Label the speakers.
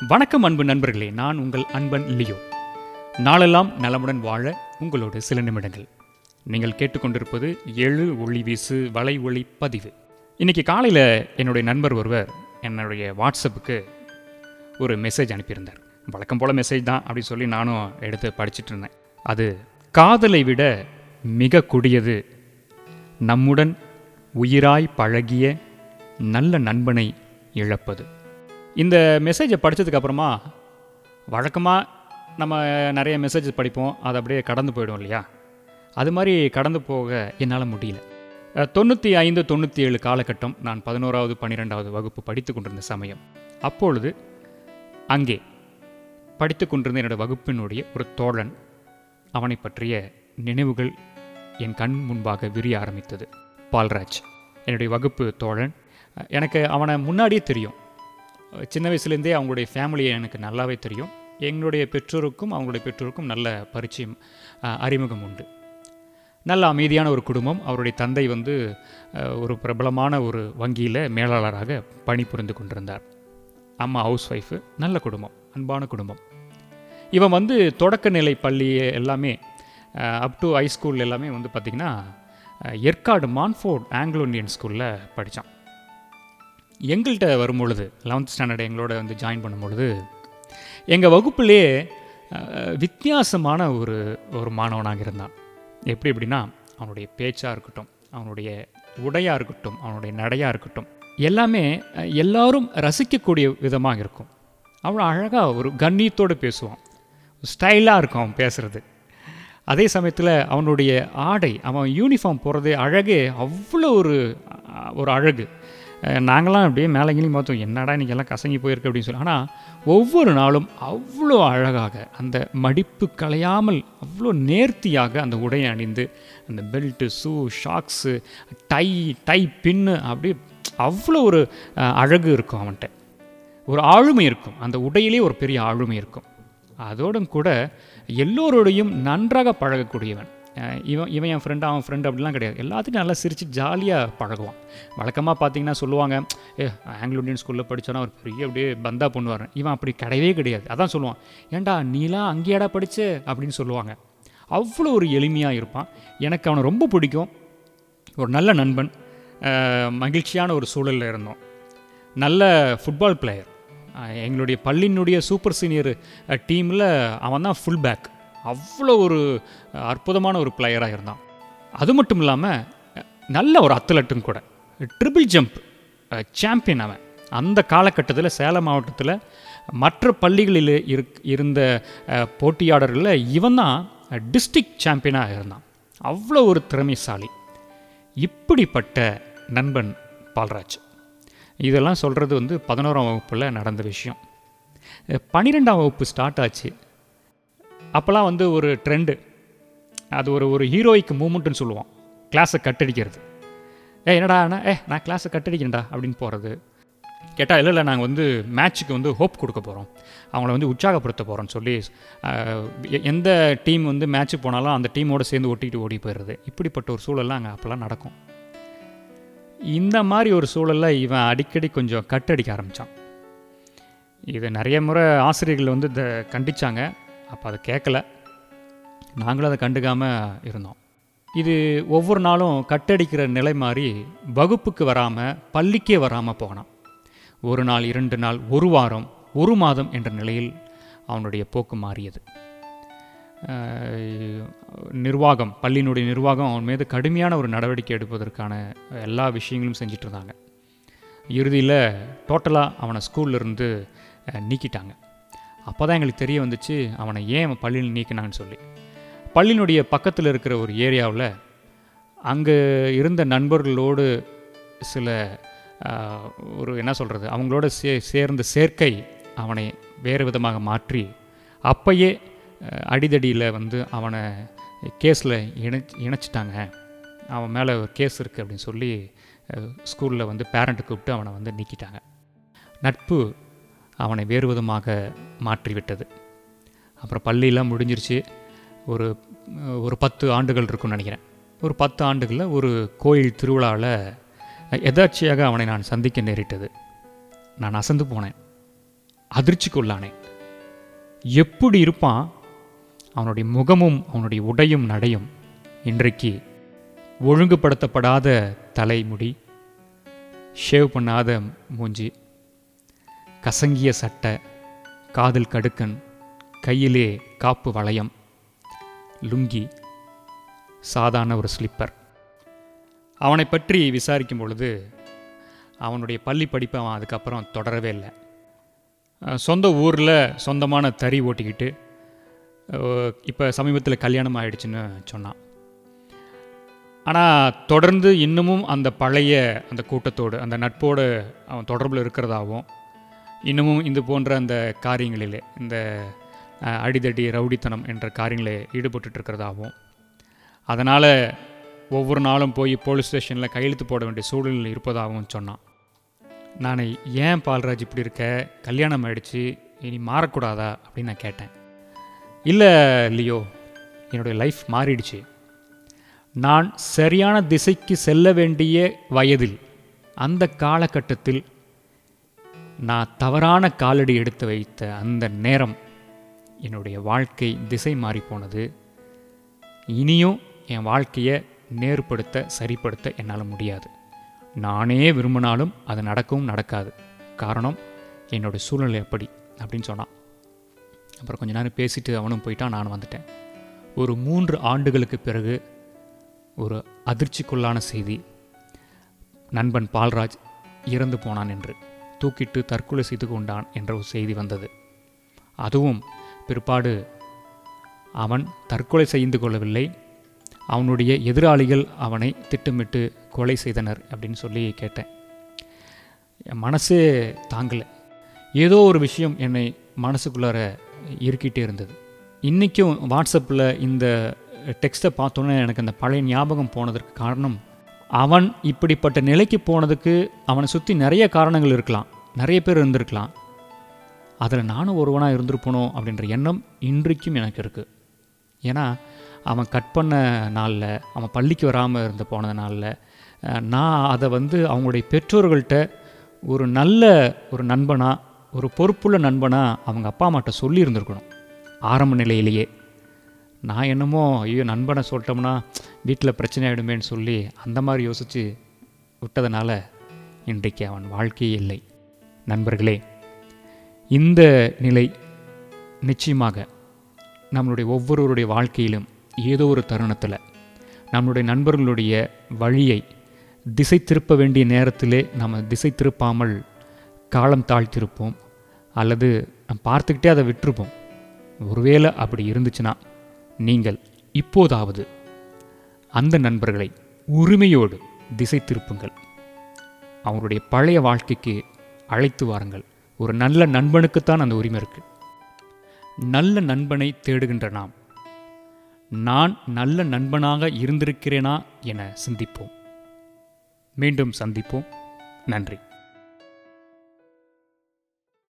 Speaker 1: வணக்கம் அன்பு நண்பர்களே. நான் உங்கள் அன்பன் லியோ. நாளெல்லாம் நலமுடன் வாழ உங்களோட சில நிமிடங்கள். நீங்கள் கேட்டுக்கொண்டிருப்பது எழு ஒளி வீசு வலை ஒளி பதிவு. இன்னைக்கு காலையில் என்னுடைய நண்பர் ஒருவர் என்னுடைய வாட்ஸ்அப்புக்கு ஒரு மெசேஜ் அனுப்பியிருந்தார். வழக்கம் போல் மெசேஜ் தான் அப்படின்னு சொல்லி நானும் எடுத்து படிச்சிட்டு இருந்தேன். அது காதலை விட மிக கொடியது. நம்முடன் உயிராய் பழகிய நல்ல நண்பனை இழப்பது. இந்த மெசேஜை படித்ததுக்கு அப்புறமா வழக்கமாக நம்ம நிறைய மெசேஜ் படிப்போம். அது அப்படியே கடந்து போயிடும் இல்லையா? அது மாதிரி கடந்து போக என்னால் முடியல. தொண்ணூற்றி ஐந்து தொண்ணூற்றி ஏழு காலகட்டம் நான் பதினோராவது பன்னிரெண்டாவது வகுப்பு படித்து கொண்டிருந்த சமயம். அப்பொழுது அங்கே படித்து கொண்டிருந்த என்னோடய வகுப்பினுடைய ஒரு தோழன் அவனை பற்றிய நினைவுகள் என் கண் முன்பாக விரிய ஆரம்பித்தது. பால்ராஜ் என்னுடைய வகுப்பு தோழன். எனக்கு அவனை முன்னாடியே தெரியும். சின்ன வயசுலேருந்தே அவங்களுடைய ஃபேமிலியை எனக்கு நல்லாவே தெரியும். எங்களுடைய பெற்றோருக்கும் அவங்களுடைய பெற்றோருக்கும் நல்ல பரிச்சயம் அறிமுகம் உண்டு. நல்ல அமைதியான ஒரு குடும்பம். அவருடைய தந்தை வந்து ஒரு பிரபலமான ஒரு வங்கியில் மேலாளராக பணிபுரிந்து கொண்டிருந்தார். அம்மா ஹவுஸ் ஒய்ஃபு நல்ல குடும்பம் அன்பான குடும்பம். இவன் வந்து தொடக்க நிலை பள்ளி எல்லாமே அப் டு ஹை ஸ்கூல் எல்லாமே வந்து பார்த்திங்கன்னா ஏற்காடு மான்ஃபோர்ட் ஆங்கிலோ இந்தியன் ஸ்கூலில் படித்தான் எங்கள்கிட்ட வரும்பொழுது லெவன்த் ஸ்டாண்டர்ட் எங்களோட வந்து ஜாயின் பண்ணும்பொழுது எங்கள் வகுப்பிலே வித்தியாசமான ஒரு ஒரு மாணவனாக இருந்தான். எப்படி எப்படின்னா அவனுடைய பேச்சாக இருக்கட்டும் அவனுடைய உடையாக இருக்கட்டும் அவனுடைய நடையாக இருக்கட்டும் எல்லாமே எல்லாரும் ரசிக்கக்கூடிய விதமாக இருக்கும். அவ்வளோ அழகாக ஒரு கண்ணியத்தோடு பேசுவான். ஸ்டைலாக இருக்கும் அவன் பேசுகிறது அதே சமயத்தில் அவனுடைய ஆடை அவன் யூனிஃபார்ம் போகிறது அழகே அவ்வளோ ஒரு ஒரு அழகு. நாங்களாம் அப்படியே மேலங்கிலையும் பார்த்தோம் என்னடா இன்றைக்கி எல்லாம் கசங்கி போயிருக்கு? அப்படின்னு சொல்லி. ஆனால் ஒவ்வொரு நாளும் அவ்வளோ அழகாக அந்த மடிப்பு கலையாமல் அவ்வளோ நேர்த்தியாக அந்த உடையை அணிந்து அந்த belt shoe socks tie tie pin அப்படியே அவ்வளோ ஒரு அழகு இருக்கும் அவன்கிட்ட. ஒரு ஆளுமை இருக்கும். அந்த உடையிலே ஒரு பெரிய ஆளுமை இருக்கும். அதோடும் கூட எல்லோரோடையும் நன்றாக பழகக்கூடியவன். இவன் இவன் என் ஃப்ரெண்டு அவன் ஃப்ரெண்டு அப்படிலாம் கிடையாது. எல்லாத்துக்கும் நல்லா சிரித்து ஜாலியாக பழகுவான். வழக்கமாக பார்த்தீங்கன்னா சொல்லுவாங்க ஏ ஆங்கிலோ இண்டியன் ஸ்கூலில் படித்தோன்னா ஒரு பெரிய அப்படியே பந்தா பண்ணுவார் இவன் அப்படி கிடையவே கிடையாது. அதான் சொல்லுவான் ஏன்டா நீலாம் அங்கேயாடா படிச்ச? அப்படின்னு சொல்லுவாங்க. அவ்வளோ ஒரு எளிமையாக இருப்பான். எனக்கு அவனை ரொம்ப பிடிக்கும். ஒரு நல்ல நண்பன் மகிழ்ச்சியான ஒரு சூழலில் இருந்தோம். நல்ல ஃபுட்பால் பிளேயர் எங்களுடைய பள்ளியினுடைய சூப்பர் சீனியர் டீமில் அவன் தான் ஃபுல் பேக் அவ்வளோ ஒரு அற்புதமான ஒரு பிளேயராக இருந்தான். அது மட்டும் இல்லாமல் நல்ல ஒரு அத்லட்டும் கூட. ட்ரிபிள் ஜம்ப் சாம்பியன் அவன். அந்த காலகட்டத்தில் சேலம் மாவட்டத்தில் மற்ற பள்ளிகளில் இருக் இருந்த போட்டியாளர்களில் இவன் தான் டிஸ்ட்ரிக் சாம்பியனாக இருந்தான். அவ்வளோ ஒரு திறமைசாலி. இப்படிப்பட்ட நண்பன் பால்ராஜ். இதெல்லாம் சொல்கிறது வந்து பதினோராம் வகுப்பில் நடந்த விஷயம். பன்னிரெண்டாம் வகுப்பு ஸ்டார்ட் ஆச்சு. அப்போல்லாம் வந்து ஒரு ட்ரெண்டு அது ஒரு ஒரு ஹீரோய்க்கு மூமெண்ட்டுன்னு சொல்லுவோம். கிளாஸை கட்டடிக்கிறது. ஏ என்னடா அண்ணா ஏ நான் கிளாஸை கட்டடிக்கிறேன்டா அப்படின்னு போகிறது கேட்டால் இல்லை இல்லை நாங்கள் வந்து மேட்ச்சுக்கு வந்து ஹோப் கொடுக்க போகிறோம் அவங்கள வந்து உற்சாகப்படுத்த போகிறோம்னு சொல்லி எந்த டீம் வந்து மேட்ச்சு போனாலும் அந்த டீமோடு சேர்ந்து ஒட்டிக்கிட்டு ஓடி போயிடுறது. இப்படிப்பட்ட ஒரு சூழல்லாம் அங்கே அப்போல்லாம் நடக்கும். இந்த மாதிரி ஒரு சூழலில் இவன் அடிக்கடி கொஞ்சம் கட்டடிக்க ஆரம்பித்தான் இது நிறைய முறை ஆசிரியர்கள் வந்து இதை கண்டிச்சாங்க. அப்போ அதை கேட்கல நாங்களும் அதை கண்டுக்காமல் இருந்தோம். இது ஒவ்வொரு நாளும் கட்டடிக்கிற நிலை மாறி வகுப்புக்கு வராமல் பள்ளிக்கே வராமல் போனான். ஒரு நாள் இரண்டு நாள் ஒரு வாரம் ஒரு மாதம் என்ற நிலையில் அவனுடைய போக்கு மாறியது. நிர்வாகம் பள்ளியினுடைய நிர்வாகம் அவன் மீது கடுமையான ஒரு நடவடிக்கை எடுப்பதற்கான எல்லா விஷயங்களும் செஞ்சிட்ருந்தாங்க இறுதியில் டோட்டலாக அவனை ஸ்கூல்லேருந்து நீக்கிட்டாங்க. அப்போ தான் எங்களுக்கு தெரிய வந்துச்சு அவனை ஏன் பள்ளியில் நீக்கினான்னு சொல்லி. பள்ளியினுடைய பக்கத்தில் இருக்கிற ஒரு ஏரியாவில் அங்கே இருந்த நண்பர்களோடு சில ஒரு என்ன சொல்கிறது அவங்களோட சே சேர்ந்த சேர்க்கை அவனை வேறு விதமாக மாற்றி அப்பயே அடிதடியில் வந்து அவனை கேஸில் இணைச் இணைச்சிட்டாங்க. அவன் மேலே ஒரு கேஸ் இருக்குது அப்படின்னு சொல்லி ஸ்கூலில் வந்து பேரண்ட்டை கூப்பிட்டு அவனை வந்து நீக்கிட்டாங்க. நட்பு அவனை வேறு விதமாக மாற்றிவிட்டது. அப்புறம் பள்ளியெல்லாம் முடிஞ்சிருச்சு. ஒரு ஒரு பத்து ஆண்டுகள் இருக்கும்னு நினைக்கிறேன். ஒரு பத்து ஆண்டுகளில் ஒரு கோயில் திருவிழாவில் எதார்ச்சியாக அவனை நான் சந்திக்க நேரிட்டது. நான் அசந்து போனேன். அதிர்ச்சிக்குள்ளானேன் எப்படி இருப்பான்? அவனுடைய முகமும் அவனுடைய உடையும் நடையும் இன்றைக்கு ஒழுங்குபடுத்தப்படாத தலைமுடி ஷேவ் பண்ணாத மூஞ்சி கசங்கிய சட்டை காதில் கடுக்கன் கையிலே காப்பு வளையம் லுங்கி சாதாரண ஒரு ஸ்லிப்பர். அவனை பற்றி விசாரிக்கும் பொழுது அவனுடைய பள்ளி படிப்பை அவன் அதுக்கப்புறம் தொடரவே இல்லை. சொந்த ஊரில் சொந்தமான தறி ஓட்டிக்கிட்டு இப்போ சமீபத்தில் கல்யாணம் ஆகிடுச்சின்னு சொன்னான். ஆனால் தொடர்ந்து இன்னமும் அந்த பழைய அந்த கூட்டத்தோடு அந்த நட்போடு அவன் தொடர்பில் இருக்கிறதாகவும் இன்னமும் இது போன்ற அந்த காரியங்களிலே இந்த அடிதடி ரவுடித்தனம் என்ற காரியங்களில் ஈடுபட்டுருக்கிறதாகவும் அதனால் ஒவ்வொரு நாளும் போய் போலீஸ் ஸ்டேஷனில் கையெழுத்து போட வேண்டிய சூழ்நிலை இருப்பதாகவும் சொன்னான். நான் ஏன் பால்ராஜ் இப்படி இருக்க? கல்யாணம் ஆயிடுச்சு இனி மாறக்கூடாதா? அப்படின்னு நான் கேட்டேன். இல்லை லியோ என்னுடைய லைஃப் மாறிடுச்சு. நான் சரியான திசைக்கு செல்ல வேண்டிய வயதில் அந்த காலகட்டத்தில் நான் தவறான காலடி எடுத்து வைத்த அந்த நேரம் என்னுடைய வாழ்க்கை திசை மாறி போனது. இனியும் என் வாழ்க்கையை நேர்படுத்த சரிப்படுத்த என்னால் முடியாது. நானே விரும்பினாலும் அது நடக்கவும் நடக்காது. காரணம் என்னோட சூழ்நிலை எப்படி அப்படின்னு சொன்னான். அப்புறம் கொஞ்ச நேரம் பேசிட்டு அவனும் போயிட்டான் நானும் வந்துட்டேன். ஒரு மூன்று ஆண்டுகளுக்கு பிறகு ஒரு அதிர்ச்சிக்குள்ளான செய்தி. நண்பன் பால்ராஜ் இறந்து போனான் என்று. தூக்கிட்டு தற்கொலை செய்து கொண்டான் என்ற ஒரு செய்தி வந்தது. அதுவும் பிற்பாடு அவன் தற்கொலை செய்து கொள்ளவில்லை. அவனுடைய எதிராளிகள் அவனை திட்டமிட்டு கொலை செய்தனர் அப்படின்னு சொல்லி கேட்டேன். என் மனசே தாங்கலை. ஏதோ ஒரு விஷயம் என்னை மனசுக்குள்ளார இருக்கிட்டே இருந்தது. இன்றைக்கும் வாட்ஸ்அப்பில் இந்த டெக்ஸ்ட்டை பார்த்தோன்னே எனக்கு அந்த பழைய ஞாபகம் போனதற்கு காரணம் அவன் இப்படிப்பட்ட நிலைக்கு போனதுக்கு அவனை சுற்றி நிறைய காரணங்கள் இருக்கலாம். நிறைய பேர் இருந்திருக்கலாம். அதில் நானும் ஒருவனாக இருந்திருப்பனோ அப்படின்ற எண்ணம் இன்றைக்கும் எனக்கு இருக்குது ஏன்னா அவன் கட் பண்ண நாளில் அவன் பள்ளிக்கு வராமல் இருந்து போன நாளில் நான் அதை வந்து அவங்களுடைய பெற்றோர்கள்ட்ட ஒரு நல்ல ஒரு நண்பனாக ஒரு பொறுப்புள்ள நண்பனாக அவங்க அப்பா அம்மாட்ட சொல்லியிருந்துருக்கணும். ஆரம்ப நிலையிலேயே. நான் என்னமோ ஐயோ நண்பனை சொல்லிட்டோம்னா வீட்டில் பிரச்சனை ஆகிடுமேன்னு சொல்லி அந்த மாதிரி யோசித்து விட்டதுனால இன்றைக்கு அவன் வாழ்க்கையே இல்லை. நண்பர்களே இந்த நிலை நிச்சயமாக நம்மளுடைய ஒவ்வொருவருடைய வாழ்க்கையிலும் ஏதோ ஒரு தருணத்தில் நம்மளுடைய நண்பர்களுடைய வழியை திசை திருப்ப வேண்டிய நேரத்திலே நம்ம திசை திருப்பாமல் காலம் தாழ்த்திருப்போம் அல்லது நம்ம பார்த்துக்கிட்டே அதை விட்டுருப்போம். ஒருவேளை அப்படி இருந்துச்சுன்னா நீங்கள் இப்போதாவது அந்த நண்பர்களை உரிமையோடு திசை திருப்புங்கள் அவங்களுடைய பழைய வாழ்க்கைக்கு அழைத்து வாருங்கள். ஒரு நல்ல நண்பனுக்குத்தான் அந்த உரிமை இருக்கு. நல்ல நண்பனை தேடுகின்ற நாம். நான் நல்ல நண்பனாக இருந்திருக்கிறேனா என சிந்திப்போம். மீண்டும் சந்திப்போம். நன்றி.